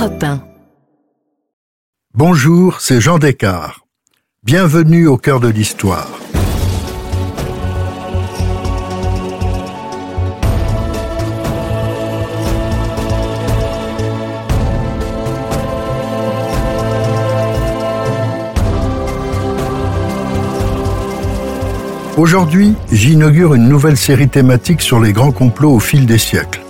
Europe 1. Bonjour, c'est Jean Descartes. Bienvenue au cœur de l'histoire. Aujourd'hui, j'inaugure une nouvelle série thématique sur les grands complots au fil des siècles.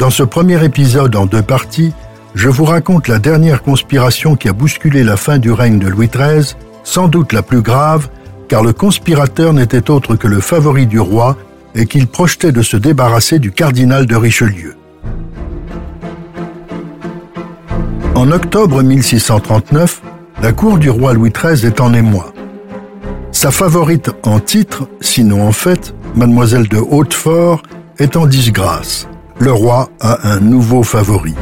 Dans ce premier épisode en deux parties, je vous raconte la dernière conspiration qui a bousculé la fin du règne de Louis XIII, sans doute la plus grave, car le conspirateur n'était autre que le favori du roi et qu'il projetait de se débarrasser du cardinal de Richelieu. En octobre 1639, la cour du roi Louis XIII est en émoi. Sa favorite en titre, sinon en fait, mademoiselle de Hautefort, est en disgrâce. Le roi a un nouveau favori.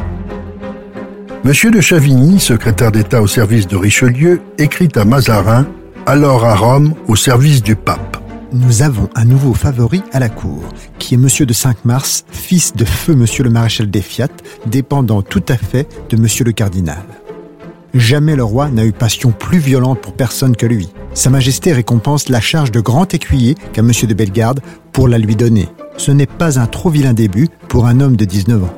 Monsieur de Chavigny, secrétaire d'État au service de Richelieu, écrit à Mazarin, alors à Rome, au service du pape. Nous avons un nouveau favori à la cour, qui est Monsieur de Cinq-Mars, fils de feu Monsieur le maréchal des Fiat, dépendant tout à fait de Monsieur le cardinal. Jamais le roi n'a eu passion plus violente pour personne que lui. Sa Majesté récompense la charge de grand écuyer qu'a M. de Bellegarde pour la lui donner. Ce n'est pas un trop vilain début pour un homme de 19 ans.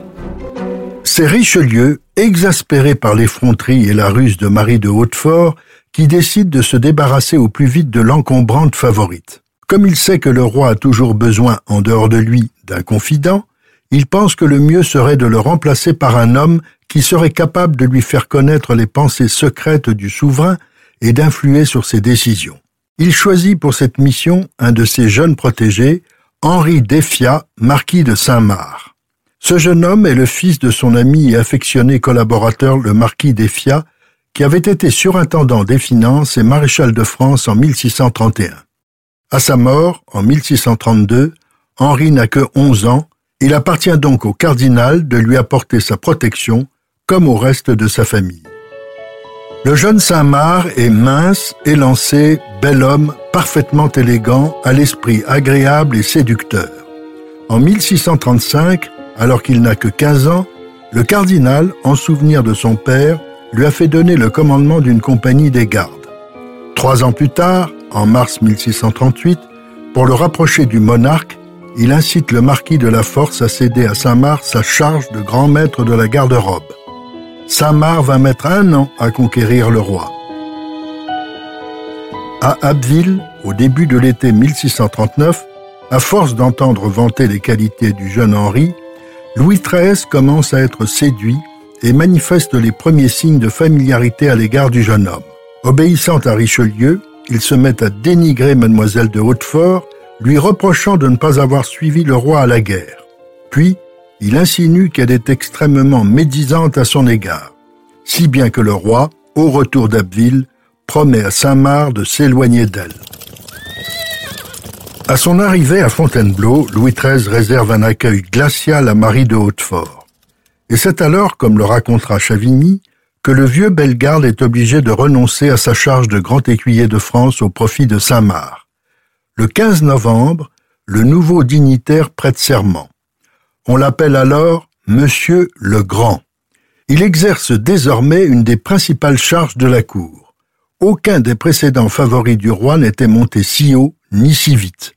C'est Richelieu, exaspéré par l'effronterie et la ruse de Marie de Hautefort, qui décide de se débarrasser au plus vite de l'encombrante favorite. Comme il sait que le roi a toujours besoin, en dehors de lui, d'un confident, il pense que le mieux serait de le remplacer par un homme qui serait capable de lui faire connaître les pensées secrètes du souverain et d'influer sur ses décisions. Il choisit pour cette mission un de ses jeunes protégés, Henri Defia, marquis de Saint-Marc. Ce jeune homme est le fils de son ami et affectionné collaborateur le marquis Defia, qui avait été surintendant des finances et maréchal de France en 1631. À sa mort, en 1632, Henri n'a que 11 ans, il appartient donc au cardinal de lui apporter sa protection comme au reste de sa famille. Le jeune Saint-Marc est mince, élancé, bel homme, parfaitement élégant, à l'esprit agréable et séducteur. En 1635, alors qu'il n'a que 15 ans, le cardinal, en souvenir de son père, lui a fait donner le commandement d'une compagnie des gardes. Trois ans plus tard, en mars 1638, pour le rapprocher du monarque, il incite le marquis de la Force à céder à Saint-Marc sa charge de grand maître de la garde-robe. Saint-Marc va mettre un an à conquérir le roi. À Abbeville, au début de l'été 1639, à force d'entendre vanter les qualités du jeune Henri, Louis XIII commence à être séduit et manifeste les premiers signes de familiarité à l'égard du jeune homme. Obéissant à Richelieu, il se met à dénigrer mademoiselle de Hautefort, lui reprochant de ne pas avoir suivi le roi à la guerre. Puis, il insinue qu'elle est extrêmement médisante à son égard, si bien que le roi, au retour d'Abbeville, promet à Saint-Marc de s'éloigner d'elle. À son arrivée à Fontainebleau, Louis XIII réserve un accueil glacial à Marie de Hautefort. Et c'est alors, comme le racontera Chavigny, que le vieux Bellegarde est obligé de renoncer à sa charge de grand écuyer de France au profit de Saint-Marc. Le 15 novembre, le nouveau dignitaire prête serment. On l'appelle alors Monsieur le Grand. Il exerce désormais une des principales charges de la cour. Aucun des précédents favoris du roi n'était monté si haut ni si vite.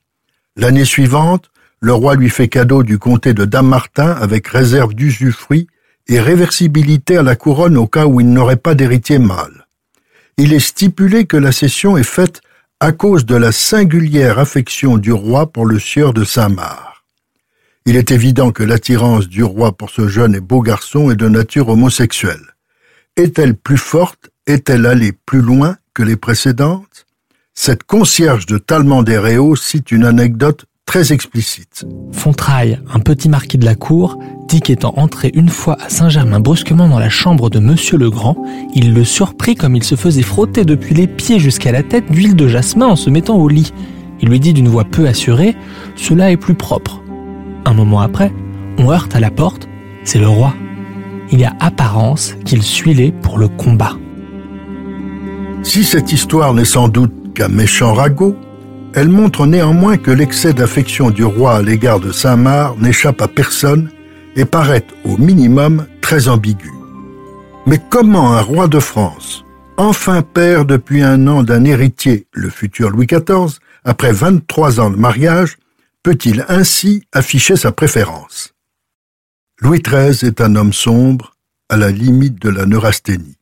L'année suivante, le roi lui fait cadeau du comté de Dammartin avec réserve d'usufruit et réversibilité à la couronne au cas où il n'aurait pas d'héritier mâle. Il est stipulé que la cession est faite à cause de la singulière affection du roi pour le sieur de Saint-Marc. Il est évident que l'attirance du roi pour ce jeune et beau garçon est de nature homosexuelle. Est-elle plus forte Est-elle allée plus loin que les précédentes? Cette concierge de Talmand des Réaux cite une anecdote très explicite. Fontraille, un petit marquis de la cour, dit qu'étant entré une fois à Saint-Germain brusquement dans la chambre de Monsieur le Grand, il le surprit comme il se faisait frotter depuis les pieds jusqu'à la tête d'huile de jasmin en se mettant au lit. Il lui dit d'une voix peu assurée Cela est plus propre. Un moment après, on heurte à la porte, c'est le roi. Il y a apparence qu'il suit les pour le combat. Si cette histoire n'est sans doute méchant ragot, elle montre néanmoins que l'excès d'affection du roi à l'égard de Saint-Marc n'échappe à personne et paraît au minimum très ambigu. Mais comment un roi de France, enfin père depuis un an d'un héritier, le futur Louis XIV, après 23 ans de mariage, peut-il ainsi afficher sa préférence? Louis XIII est un homme sombre, à la limite de la neurasthénie.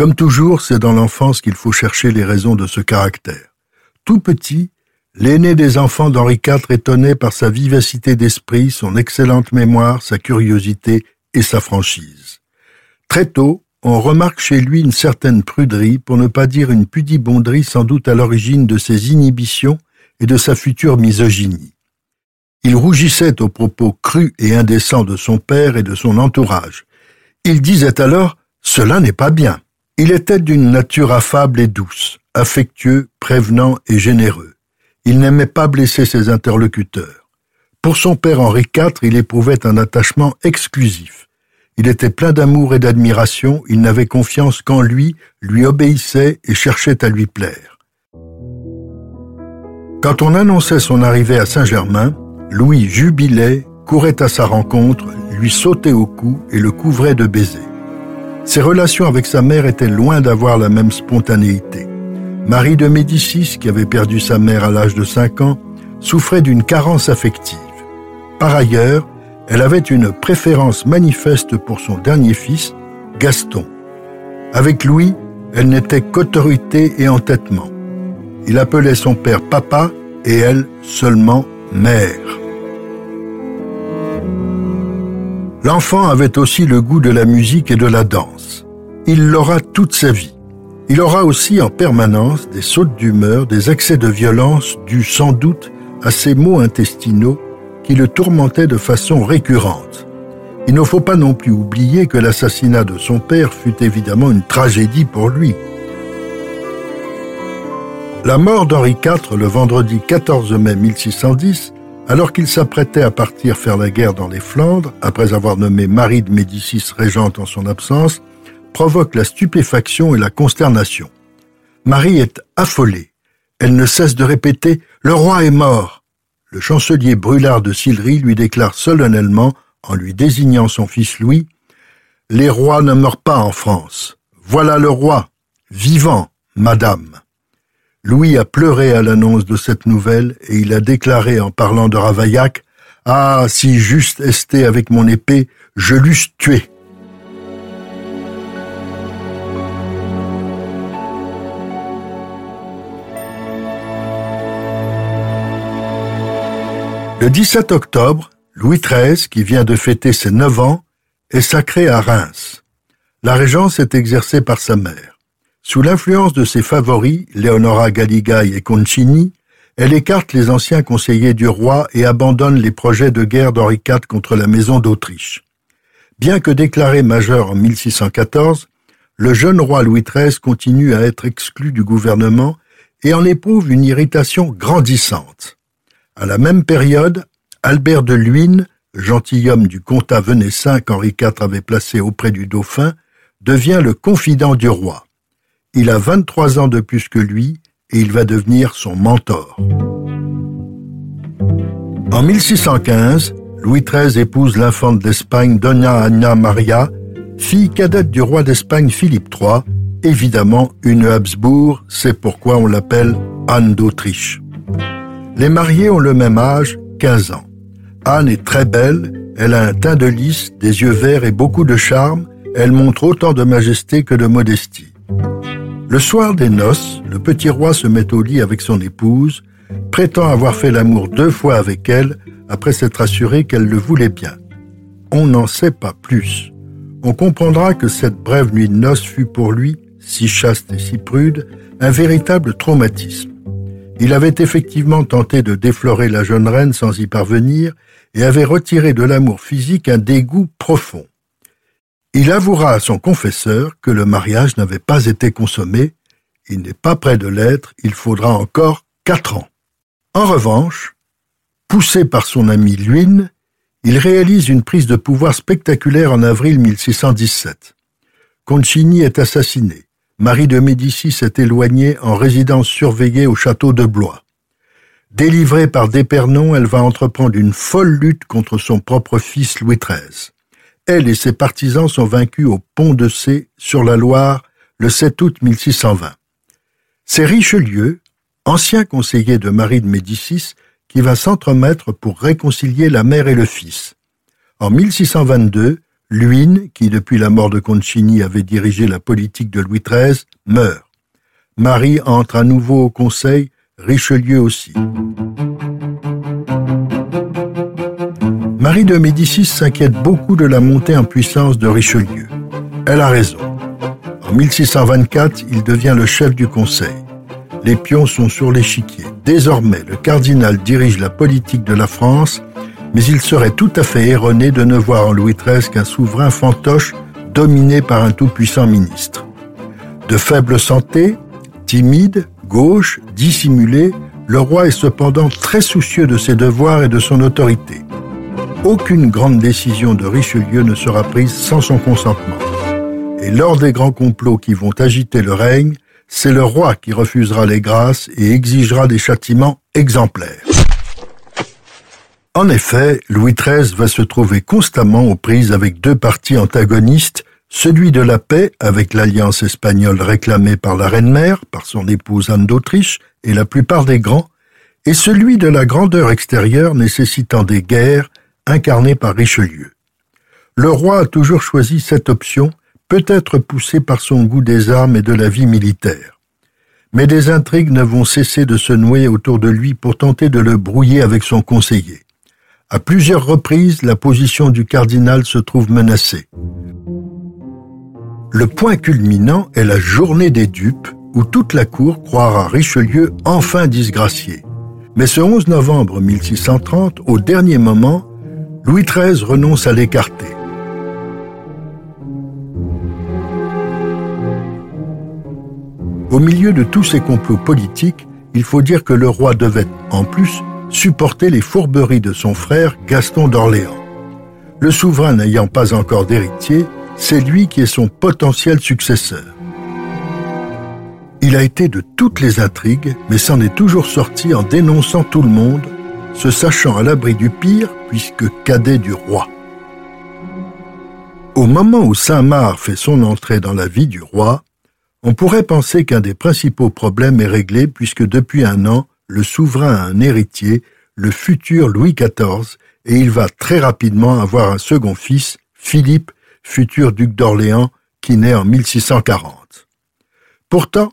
Comme toujours, c'est dans l'enfance qu'il faut chercher les raisons de ce caractère. Tout petit, l'aîné des enfants d'Henri IV étonnait par sa vivacité d'esprit, son excellente mémoire, sa curiosité et sa franchise. Très tôt, on remarque chez lui une certaine pruderie, pour ne pas dire une pudibonderie sans doute à l'origine de ses inhibitions et de sa future misogynie. Il rougissait aux propos crus et indécents de son père et de son entourage. Il disait alors Cela n'est pas bien. Il était d'une nature affable et douce, affectueux, prévenant et généreux. Il n'aimait pas blesser ses interlocuteurs. Pour son père Henri IV, il éprouvait un attachement exclusif. Il était plein d'amour et d'admiration, il n'avait confiance qu'en lui, lui obéissait et cherchait à lui plaire. Quand on annonçait son arrivée à Saint-Germain, Louis jubilait, courait à sa rencontre, lui sautait au cou et le couvrait de baisers. Ses relations avec sa mère étaient loin d'avoir la même spontanéité. Marie de Médicis, qui avait perdu sa mère à l'âge de 5 ans, souffrait d'une carence affective. Par ailleurs, elle avait une préférence manifeste pour son dernier fils, Gaston. Avec Louis, elle n'était qu'autorité et entêtement. Il appelait son père papa et elle seulement mère. L'enfant avait aussi le goût de la musique et de la danse. Il l'aura toute sa vie. Il aura aussi en permanence des sautes d'humeur, des accès de violence dus sans doute à ses maux intestinaux qui le tourmentaient de façon récurrente. Il ne faut pas non plus oublier que l'assassinat de son père fut évidemment une tragédie pour lui. La mort d'Henri IV le vendredi 14 mai 1610 alors qu'il s'apprêtait à partir faire la guerre dans les Flandres, après avoir nommé Marie de Médicis régente en son absence, provoque la stupéfaction et la consternation. Marie est affolée. Elle ne cesse de répéter ⁇ Le roi est mort !⁇ Le chancelier Brûlard de Sillery lui déclare solennellement, en lui désignant son fils Louis, Les rois ne meurent pas en France. Voilà le roi, vivant, madame. Louis a pleuré à l'annonce de cette nouvelle et il a déclaré en parlant de Ravaillac Ah, si juste esté avec mon épée, je l'eusse tué. Le 17 octobre, Louis XIII, qui vient de fêter ses neuf ans, est sacré à Reims. La régence est exercée par sa mère. Sous l'influence de ses favoris, Leonora Galigai et Concini, elle écarte les anciens conseillers du roi et abandonne les projets de guerre d'Henri IV contre la maison d'Autriche. Bien que déclaré majeur en 1614, le jeune roi Louis XIII continue à être exclu du gouvernement et en éprouve une irritation grandissante. À la même période, Albert de Luynes, gentilhomme du comtat venessin qu'Henri IV avait placé auprès du dauphin, devient le confident du roi. Il a 23 ans de plus que lui et il va devenir son mentor. En 1615, Louis XIII épouse l'infante d'Espagne Dona Anna Maria, fille cadette du roi d'Espagne Philippe III, évidemment une Habsbourg, c'est pourquoi on l'appelle Anne d'Autriche. Les mariés ont le même âge, 15 ans. Anne est très belle, elle a un teint de lys, des yeux verts et beaucoup de charme, elle montre autant de majesté que de modestie. Le soir des noces, le petit roi se met au lit avec son épouse, prétend avoir fait l'amour deux fois avec elle après s'être assuré qu'elle le voulait bien. On n'en sait pas plus. On comprendra que cette brève nuit de noces fut pour lui, si chaste et si prude, un véritable traumatisme. Il avait effectivement tenté de déflorer la jeune reine sans y parvenir et avait retiré de l'amour physique un dégoût profond. Il avouera à son confesseur que le mariage n'avait pas été consommé, il n'est pas près de l'être, il faudra encore quatre ans. En revanche, poussé par son ami Luynes, il réalise une prise de pouvoir spectaculaire en avril 1617. Concini est assassiné. Marie de Médicis est éloignée en résidence surveillée au château de Blois. Délivrée par D'épernon, elle va entreprendre une folle lutte contre son propre fils Louis XIII elle et ses partisans sont vaincus au pont de C sur la Loire le 7 août 1620. C'est Richelieu, ancien conseiller de Marie de Médicis, qui va s'entremettre pour réconcilier la mère et le fils. En 1622, Luynes, qui depuis la mort de Concini avait dirigé la politique de Louis XIII, meurt. Marie entre à nouveau au conseil, Richelieu aussi. Marie de Médicis s'inquiète beaucoup de la montée en puissance de Richelieu. Elle a raison. En 1624, il devient le chef du conseil. Les pions sont sur l'échiquier. Désormais, le cardinal dirige la politique de la France, mais il serait tout à fait erroné de ne voir en Louis XIII qu'un souverain fantoche dominé par un tout-puissant ministre. De faible santé, timide, gauche, dissimulé, le roi est cependant très soucieux de ses devoirs et de son autorité aucune grande décision de Richelieu ne sera prise sans son consentement. Et lors des grands complots qui vont agiter le règne, c'est le roi qui refusera les grâces et exigera des châtiments exemplaires. En effet, Louis XIII va se trouver constamment aux prises avec deux partis antagonistes, celui de la paix avec l'alliance espagnole réclamée par la reine-mère, par son épouse Anne d'Autriche et la plupart des grands, et celui de la grandeur extérieure nécessitant des guerres incarné par Richelieu. Le roi a toujours choisi cette option, peut-être poussé par son goût des armes et de la vie militaire. Mais des intrigues ne vont cesser de se nouer autour de lui pour tenter de le brouiller avec son conseiller. À plusieurs reprises, la position du cardinal se trouve menacée. Le point culminant est la journée des dupes, où toute la cour croira Richelieu enfin disgracié. Mais ce 11 novembre 1630, au dernier moment, Louis XIII renonce à l'écarter. Au milieu de tous ces complots politiques, il faut dire que le roi devait, en plus, supporter les fourberies de son frère Gaston d'Orléans. Le souverain n'ayant pas encore d'héritier, c'est lui qui est son potentiel successeur. Il a été de toutes les intrigues, mais s'en est toujours sorti en dénonçant tout le monde, se sachant à l'abri du pire puisque cadet du roi. Au moment où Saint-Marc fait son entrée dans la vie du roi, on pourrait penser qu'un des principaux problèmes est réglé puisque depuis un an, le souverain a un héritier, le futur Louis XIV, et il va très rapidement avoir un second fils, Philippe, futur duc d'Orléans, qui naît en 1640. Pourtant,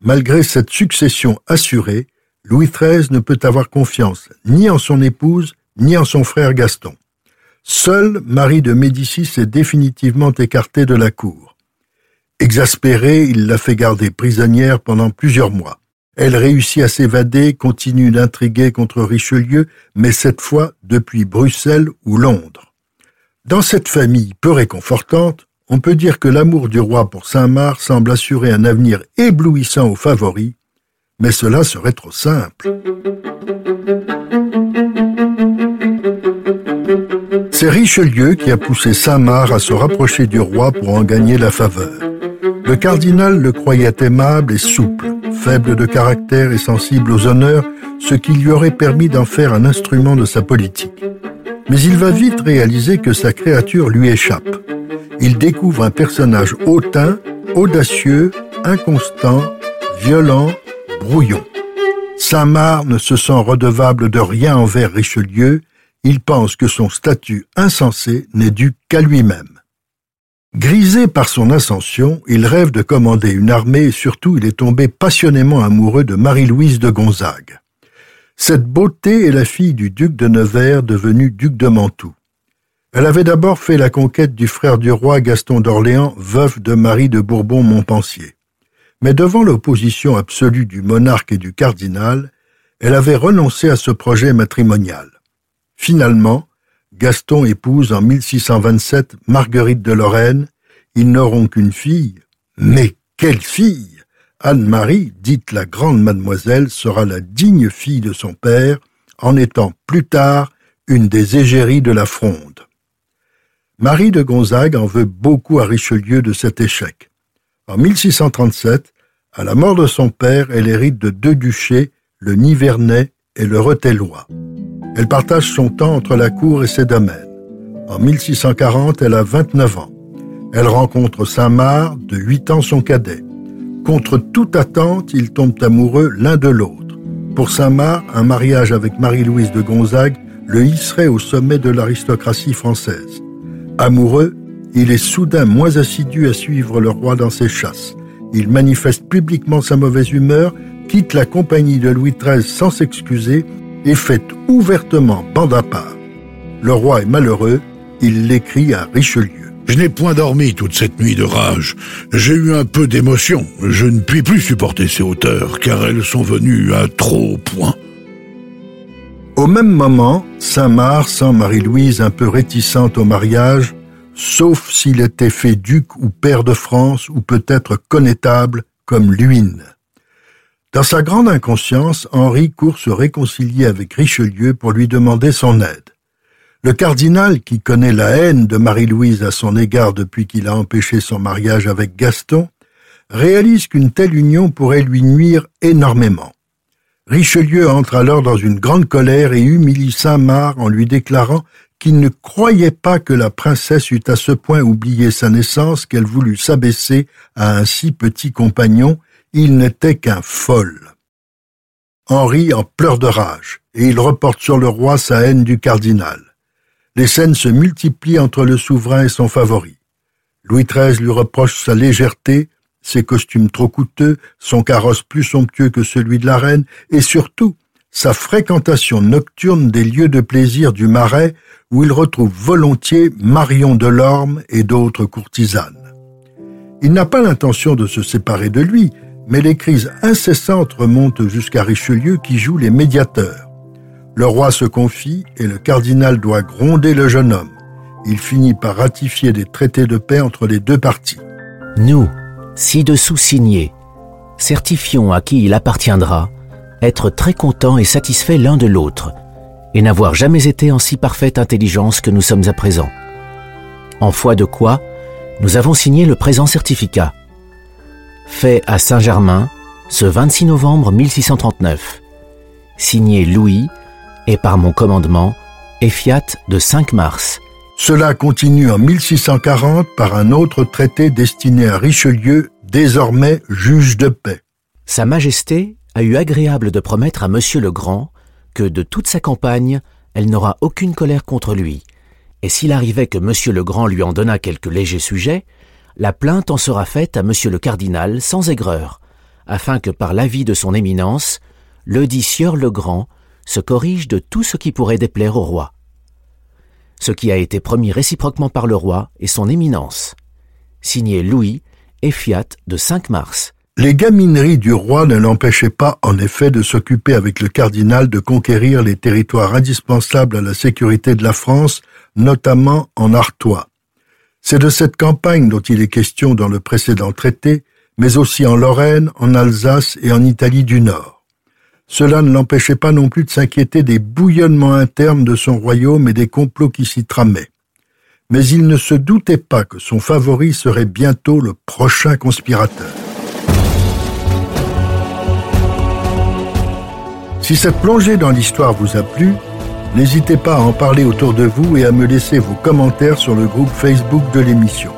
malgré cette succession assurée, Louis XIII ne peut avoir confiance ni en son épouse, ni en son frère Gaston. Seule Marie de Médicis est définitivement écartée de la cour. Exaspéré, il la fait garder prisonnière pendant plusieurs mois. Elle réussit à s'évader, continue d'intriguer contre Richelieu, mais cette fois depuis Bruxelles ou Londres. Dans cette famille peu réconfortante, on peut dire que l'amour du roi pour Saint-Marc semble assurer un avenir éblouissant aux favoris, mais cela serait trop simple. C'est Richelieu qui a poussé Saint-Marc à se rapprocher du roi pour en gagner la faveur. Le cardinal le croyait aimable et souple, faible de caractère et sensible aux honneurs, ce qui lui aurait permis d'en faire un instrument de sa politique. Mais il va vite réaliser que sa créature lui échappe. Il découvre un personnage hautain, audacieux, inconstant, violent brouillon. Saint-Marc ne se sent redevable de rien envers Richelieu, il pense que son statut insensé n'est dû qu'à lui-même. Grisé par son ascension, il rêve de commander une armée et surtout il est tombé passionnément amoureux de Marie-Louise de Gonzague. Cette beauté est la fille du duc de Nevers devenu duc de Mantoue. Elle avait d'abord fait la conquête du frère du roi Gaston d'Orléans, veuf de Marie de Bourbon-Montpensier mais devant l'opposition absolue du monarque et du cardinal, elle avait renoncé à ce projet matrimonial. Finalement, Gaston épouse en 1627 Marguerite de Lorraine. Ils n'auront qu'une fille. Mais quelle fille Anne-Marie, dite la grande mademoiselle, sera la digne fille de son père, en étant plus tard une des égéries de la fronde. Marie de Gonzague en veut beaucoup à Richelieu de cet échec. En 1637, à la mort de son père, elle hérite de deux duchés, le Nivernais et le Retellois. Elle partage son temps entre la cour et ses domaines. En 1640, elle a 29 ans. Elle rencontre Saint-Marc, de 8 ans son cadet. Contre toute attente, ils tombent amoureux l'un de l'autre. Pour Saint-Marc, un mariage avec Marie-Louise de Gonzague le hisserait au sommet de l'aristocratie française. Amoureux, il est soudain moins assidu à suivre le roi dans ses chasses. Il manifeste publiquement sa mauvaise humeur, quitte la compagnie de Louis XIII sans s'excuser et fait ouvertement bande à part. Le roi est malheureux, il l'écrit à Richelieu. Je n'ai point dormi toute cette nuit de rage. J'ai eu un peu d'émotion. Je ne puis plus supporter ces hauteurs, car elles sont venues à trop point. Au même moment, Saint-Marc sent Marie-Louise un peu réticente au mariage, sauf s'il était fait duc ou père de France ou peut-être connétable comme Luynes. Dans sa grande inconscience, Henri court se réconcilier avec Richelieu pour lui demander son aide. Le cardinal, qui connaît la haine de Marie-Louise à son égard depuis qu'il a empêché son mariage avec Gaston, réalise qu'une telle union pourrait lui nuire énormément. Richelieu entre alors dans une grande colère et humilie Saint-Marc en lui déclarant qu'il ne croyait pas que la princesse eût à ce point oublié sa naissance qu'elle voulut s'abaisser à un si petit compagnon, il n'était qu'un folle. Henri en pleure de rage, et il reporte sur le roi sa haine du cardinal. Les scènes se multiplient entre le souverain et son favori. Louis XIII lui reproche sa légèreté, ses costumes trop coûteux, son carrosse plus somptueux que celui de la reine, et surtout sa fréquentation nocturne des lieux de plaisir du Marais, où il retrouve volontiers Marion Delorme et d'autres courtisanes. Il n'a pas l'intention de se séparer de lui, mais les crises incessantes remontent jusqu'à Richelieu qui joue les médiateurs. Le roi se confie et le cardinal doit gronder le jeune homme. Il finit par ratifier des traités de paix entre les deux parties. Nous, ci-dessous signés, certifions à qui il appartiendra être très contents et satisfaits l'un de l'autre, et n'avoir jamais été en si parfaite intelligence que nous sommes à présent. En foi de quoi, nous avons signé le présent certificat. Fait à Saint-Germain, ce 26 novembre 1639. Signé Louis, et par mon commandement, Effiat de 5 mars. Cela continue en 1640 par un autre traité destiné à Richelieu, désormais juge de paix. Sa Majesté a eu agréable de promettre à Monsieur le Grand que de toute sa campagne, elle n'aura aucune colère contre lui, et s'il arrivait que Monsieur le Grand lui en donnât quelques légers sujets, la plainte en sera faite à Monsieur le Cardinal sans aigreur, afin que par l'avis de son éminence, Sieur le Grand se corrige de tout ce qui pourrait déplaire au roi. Ce qui a été promis réciproquement par le roi et son éminence. Signé Louis et Fiat de 5 mars. Les gamineries du roi ne l'empêchaient pas, en effet, de s'occuper avec le cardinal de conquérir les territoires indispensables à la sécurité de la France, notamment en Artois. C'est de cette campagne dont il est question dans le précédent traité, mais aussi en Lorraine, en Alsace et en Italie du Nord. Cela ne l'empêchait pas non plus de s'inquiéter des bouillonnements internes de son royaume et des complots qui s'y tramaient. Mais il ne se doutait pas que son favori serait bientôt le prochain conspirateur. Si cette plongée dans l'histoire vous a plu, n'hésitez pas à en parler autour de vous et à me laisser vos commentaires sur le groupe Facebook de l'émission.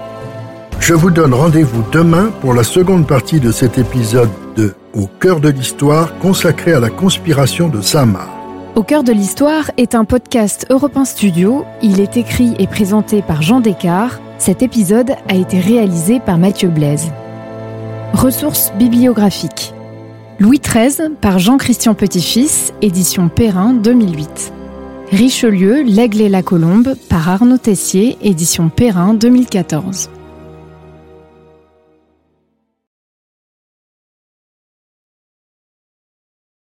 Je vous donne rendez-vous demain pour la seconde partie de cet épisode de Au cœur de l'histoire consacré à la conspiration de Saint-Marc. Au cœur de l'histoire est un podcast Europe Studio. Il est écrit et présenté par Jean Descartes. Cet épisode a été réalisé par Mathieu Blaise. Ressources bibliographiques. Louis XIII par Jean-Christian Petit-Fils, édition Perrin 2008. Richelieu, L'Aigle et la Colombe par Arnaud Tessier, édition Perrin 2014.